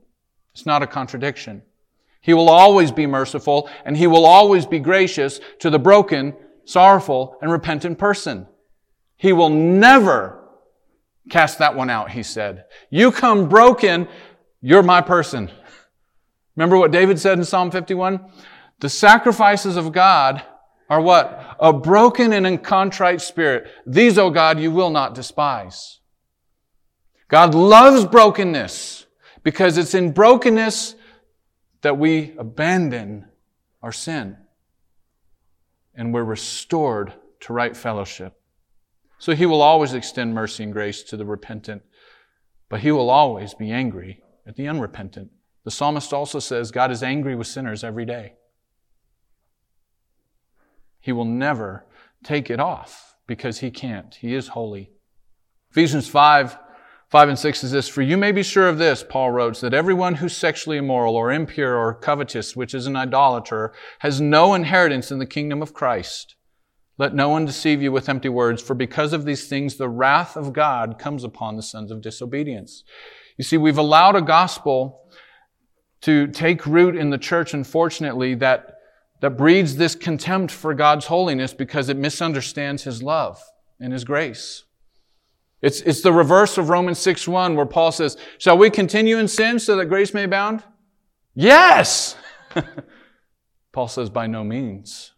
It's not a contradiction. He will always be merciful and he will always be gracious to the broken, sorrowful, and repentant person. He will never cast that one out, he said. You come broken, you're my person. Remember what David said in Psalm 51? The sacrifices of God are what? A broken and contrite spirit. These, O oh God, you will not despise. God loves brokenness because it's in brokenness that we abandon our sin and we're restored to right fellowship. So he will always extend mercy and grace to the repentant, but he will always be angry at the unrepentant. The psalmist also says God is angry with sinners every day. He will never take it off because he can't. He is holy. Ephesians 5, 5 and 6 is this, For you may be sure of this, Paul wrote, that everyone who's sexually immoral or impure or covetous, which is an idolater, has no inheritance in the kingdom of Christ. Let no one deceive you with empty words, for because of these things the wrath of God comes upon the sons of disobedience. You see, we've allowed a gospel to take root in the church, unfortunately, that, that breeds this contempt for God's holiness because it misunderstands His love and His grace. It's, it's the reverse of Romans 6 1, where Paul says, Shall we continue in sin so that grace may abound? Yes! Paul says, By no means.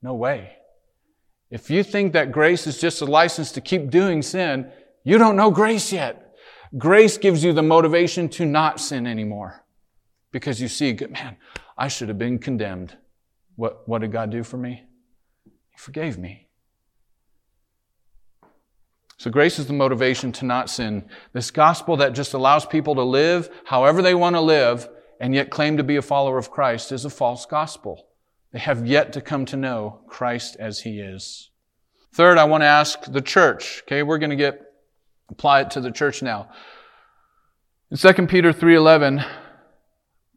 No way. If you think that grace is just a license to keep doing sin, you don't know grace yet. Grace gives you the motivation to not sin anymore. Because you see, man, I should have been condemned. What, what did God do for me? He forgave me. So grace is the motivation to not sin. This gospel that just allows people to live however they want to live and yet claim to be a follower of Christ is a false gospel. They have yet to come to know Christ as he is. Third, I want to ask the church. Okay, we're going to get apply it to the church now. In 2 Peter 3:11,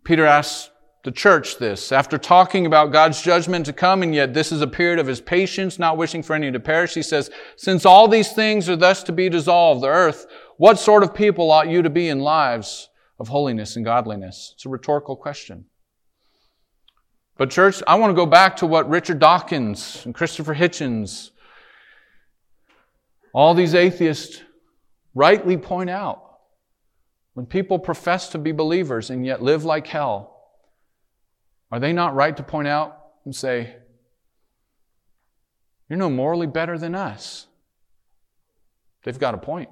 Peter asks the church this. After talking about God's judgment to come, and yet this is a period of his patience, not wishing for any to perish, he says, Since all these things are thus to be dissolved, the earth, what sort of people ought you to be in lives of holiness and godliness? It's a rhetorical question. But, church, I want to go back to what Richard Dawkins and Christopher Hitchens, all these atheists, rightly point out. When people profess to be believers and yet live like hell, are they not right to point out and say, You're no morally better than us? They've got a point.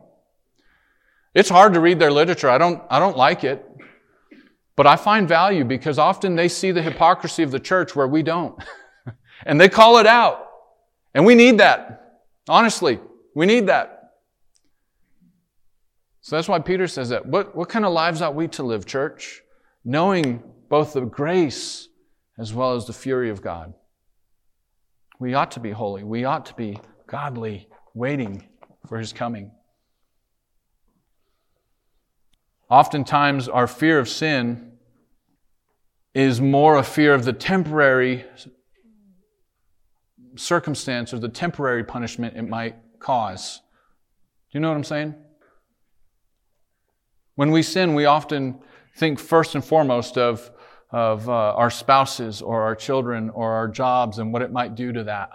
It's hard to read their literature. I don't, I don't like it. But I find value because often they see the hypocrisy of the church where we don't. and they call it out. And we need that. Honestly, we need that. So that's why Peter says that. What, what kind of lives ought we to live, church? Knowing both the grace as well as the fury of God. We ought to be holy. We ought to be godly, waiting for his coming. Oftentimes, our fear of sin is more a fear of the temporary circumstance or the temporary punishment it might cause. Do you know what I'm saying? When we sin, we often think first and foremost of of uh, our spouses or our children or our jobs and what it might do to that.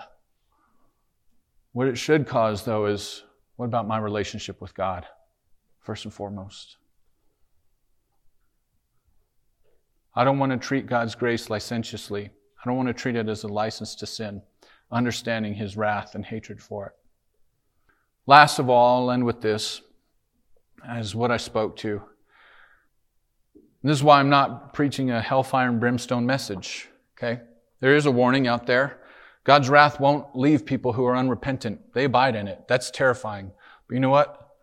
What it should cause, though, is what about my relationship with God, first and foremost? I don't want to treat God's grace licentiously. I don't want to treat it as a license to sin, understanding His wrath and hatred for it. Last of all, I'll end with this as what I spoke to. And this is why I'm not preaching a hellfire and brimstone message. Okay? There is a warning out there. God's wrath won't leave people who are unrepentant. They abide in it. That's terrifying. But you know what?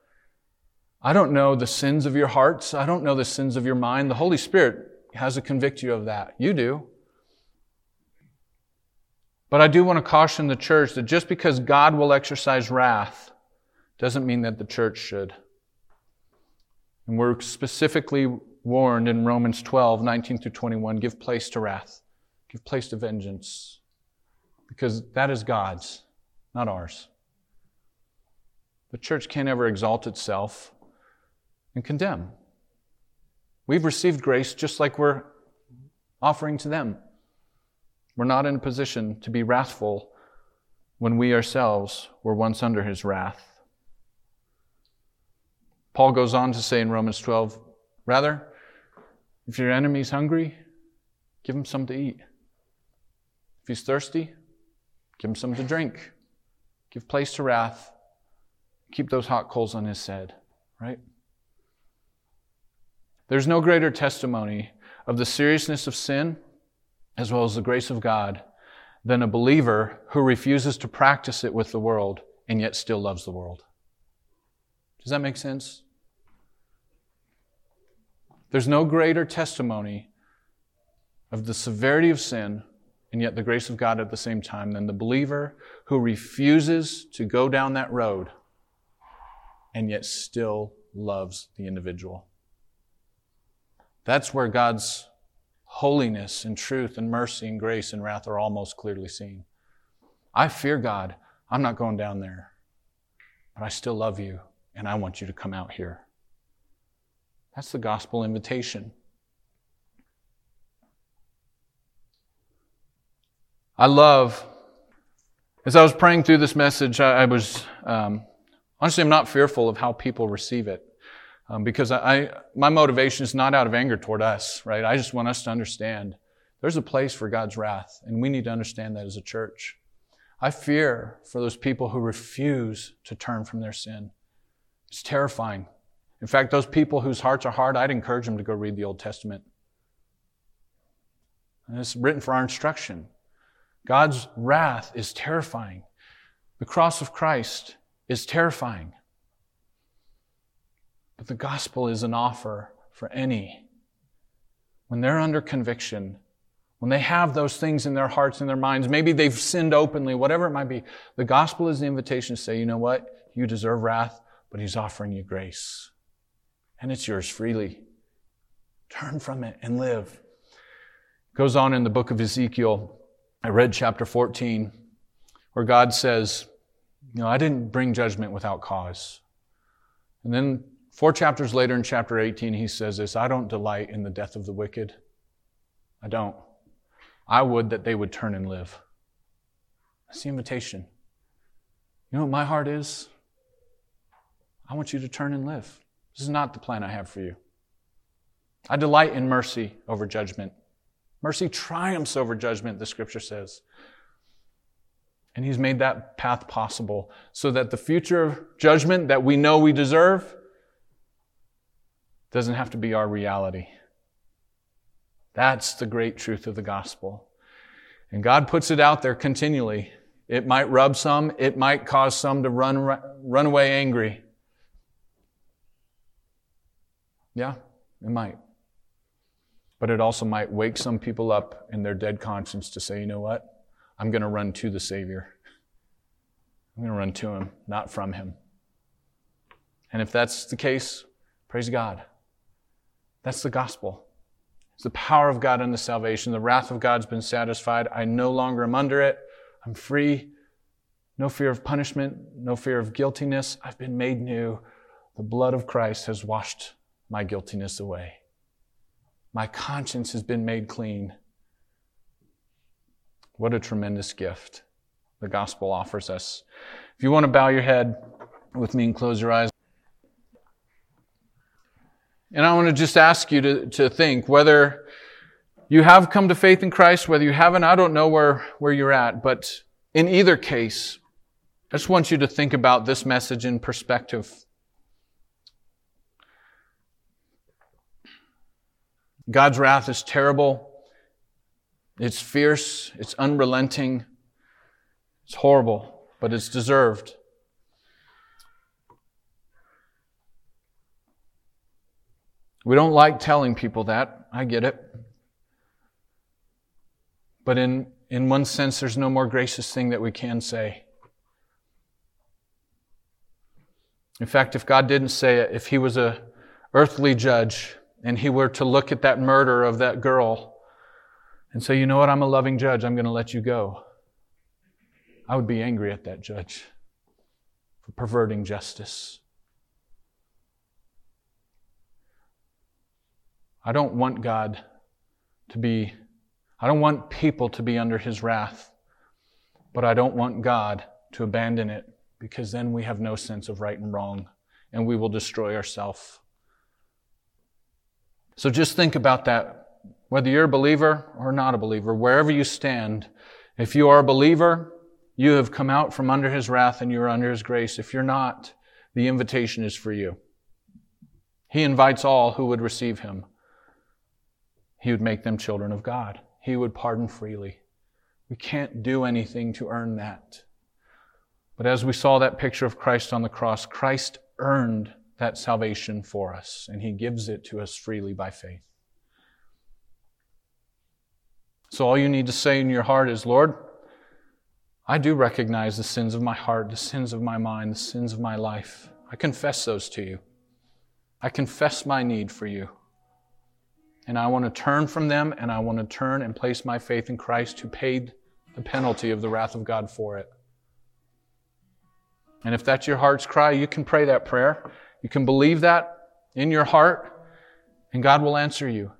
I don't know the sins of your hearts. I don't know the sins of your mind. The Holy Spirit has to convict you of that. You do. But I do want to caution the church that just because God will exercise wrath doesn't mean that the church should. And we're specifically warned in Romans 12, 19 through 21 give place to wrath, give place to vengeance, because that is God's, not ours. The church can't ever exalt itself and condemn. We've received grace just like we're offering to them. We're not in a position to be wrathful when we ourselves were once under his wrath. Paul goes on to say in Romans 12, rather, if your enemy's hungry, give him something to eat. If he's thirsty, give him something to drink. Give place to wrath. Keep those hot coals on his head, right? There's no greater testimony of the seriousness of sin as well as the grace of God than a believer who refuses to practice it with the world and yet still loves the world. Does that make sense? There's no greater testimony of the severity of sin and yet the grace of God at the same time than the believer who refuses to go down that road and yet still loves the individual. That's where God's holiness and truth and mercy and grace and wrath are all most clearly seen. I fear God. I'm not going down there. But I still love you, and I want you to come out here. That's the gospel invitation. I love, as I was praying through this message, I, I was, um, honestly, I'm not fearful of how people receive it. Um, because I, I, my motivation is not out of anger toward us, right? I just want us to understand there's a place for God's wrath, and we need to understand that as a church. I fear for those people who refuse to turn from their sin. It's terrifying. In fact, those people whose hearts are hard, I'd encourage them to go read the Old Testament. And it's written for our instruction. God's wrath is terrifying. The cross of Christ is terrifying. But the gospel is an offer for any. When they're under conviction, when they have those things in their hearts and their minds, maybe they've sinned openly, whatever it might be, the gospel is the invitation to say, you know what? You deserve wrath, but he's offering you grace. And it's yours freely. Turn from it and live. It goes on in the book of Ezekiel. I read chapter 14 where God says, you know, I didn't bring judgment without cause. And then four chapters later in chapter 18, he says this I don't delight in the death of the wicked. I don't. I would that they would turn and live. That's the invitation. You know what my heart is? I want you to turn and live. This is not the plan I have for you. I delight in mercy over judgment. Mercy triumphs over judgment, the scripture says. And he's made that path possible so that the future of judgment that we know we deserve doesn't have to be our reality. That's the great truth of the gospel. And God puts it out there continually. It might rub some, it might cause some to run, run away angry. Yeah, it might. But it also might wake some people up in their dead conscience to say, you know what? I'm going to run to the Savior. I'm going to run to Him, not from Him. And if that's the case, praise God. That's the gospel. It's the power of God unto salvation. The wrath of God's been satisfied. I no longer am under it. I'm free. No fear of punishment, no fear of guiltiness. I've been made new. The blood of Christ has washed my guiltiness away. My conscience has been made clean. What a tremendous gift the gospel offers us. If you want to bow your head with me and close your eyes. And I want to just ask you to, to think whether you have come to faith in Christ, whether you haven't, I don't know where, where you're at, but in either case, I just want you to think about this message in perspective. God's wrath is terrible. It's fierce. It's unrelenting. It's horrible, but it's deserved. We don't like telling people that. I get it. But in, in one sense, there's no more gracious thing that we can say. In fact, if God didn't say it, if He was a earthly judge, and he were to look at that murder of that girl and say, you know what, I'm a loving judge, I'm going to let you go, I would be angry at that judge for perverting justice. I don't want God to be, I don't want people to be under his wrath, but I don't want God to abandon it because then we have no sense of right and wrong and we will destroy ourselves. So just think about that. Whether you're a believer or not a believer, wherever you stand, if you are a believer, you have come out from under his wrath and you're under his grace. If you're not, the invitation is for you. He invites all who would receive him. He would make them children of God. He would pardon freely. We can't do anything to earn that. But as we saw that picture of Christ on the cross, Christ earned that salvation for us, and He gives it to us freely by faith. So all you need to say in your heart is, Lord, I do recognize the sins of my heart, the sins of my mind, the sins of my life. I confess those to you. I confess my need for you. And I want to turn from them and I want to turn and place my faith in Christ who paid the penalty of the wrath of God for it. And if that's your heart's cry, you can pray that prayer. You can believe that in your heart, and God will answer you.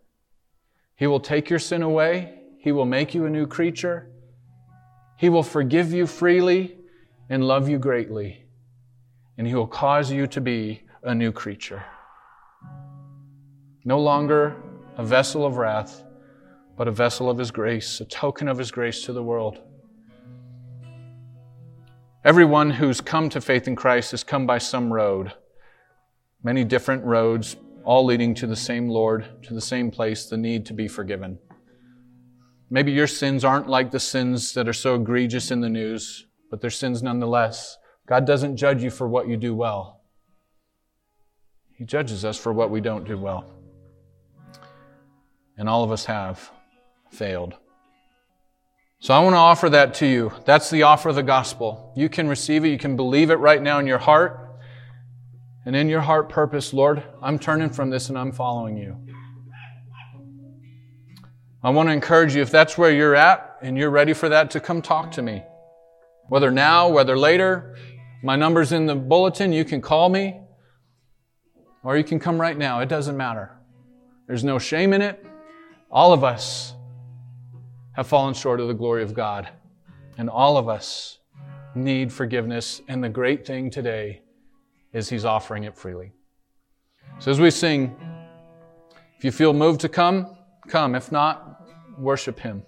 He will take your sin away. He will make you a new creature. He will forgive you freely and love you greatly. And He will cause you to be a new creature. No longer a vessel of wrath, but a vessel of His grace, a token of His grace to the world. Everyone who's come to faith in Christ has come by some road, many different roads, all leading to the same Lord, to the same place, the need to be forgiven. Maybe your sins aren't like the sins that are so egregious in the news, but they're sins nonetheless. God doesn't judge you for what you do well. He judges us for what we don't do well. And all of us have failed. So I want to offer that to you. That's the offer of the gospel. You can receive it. You can believe it right now in your heart. And in your heart purpose, Lord, I'm turning from this and I'm following you. I want to encourage you, if that's where you're at and you're ready for that, to come talk to me. Whether now, whether later, my number's in the bulletin. You can call me or you can come right now. It doesn't matter. There's no shame in it. All of us have fallen short of the glory of God. And all of us need forgiveness. And the great thing today is He's offering it freely. So as we sing, if you feel moved to come, come. If not, worship Him.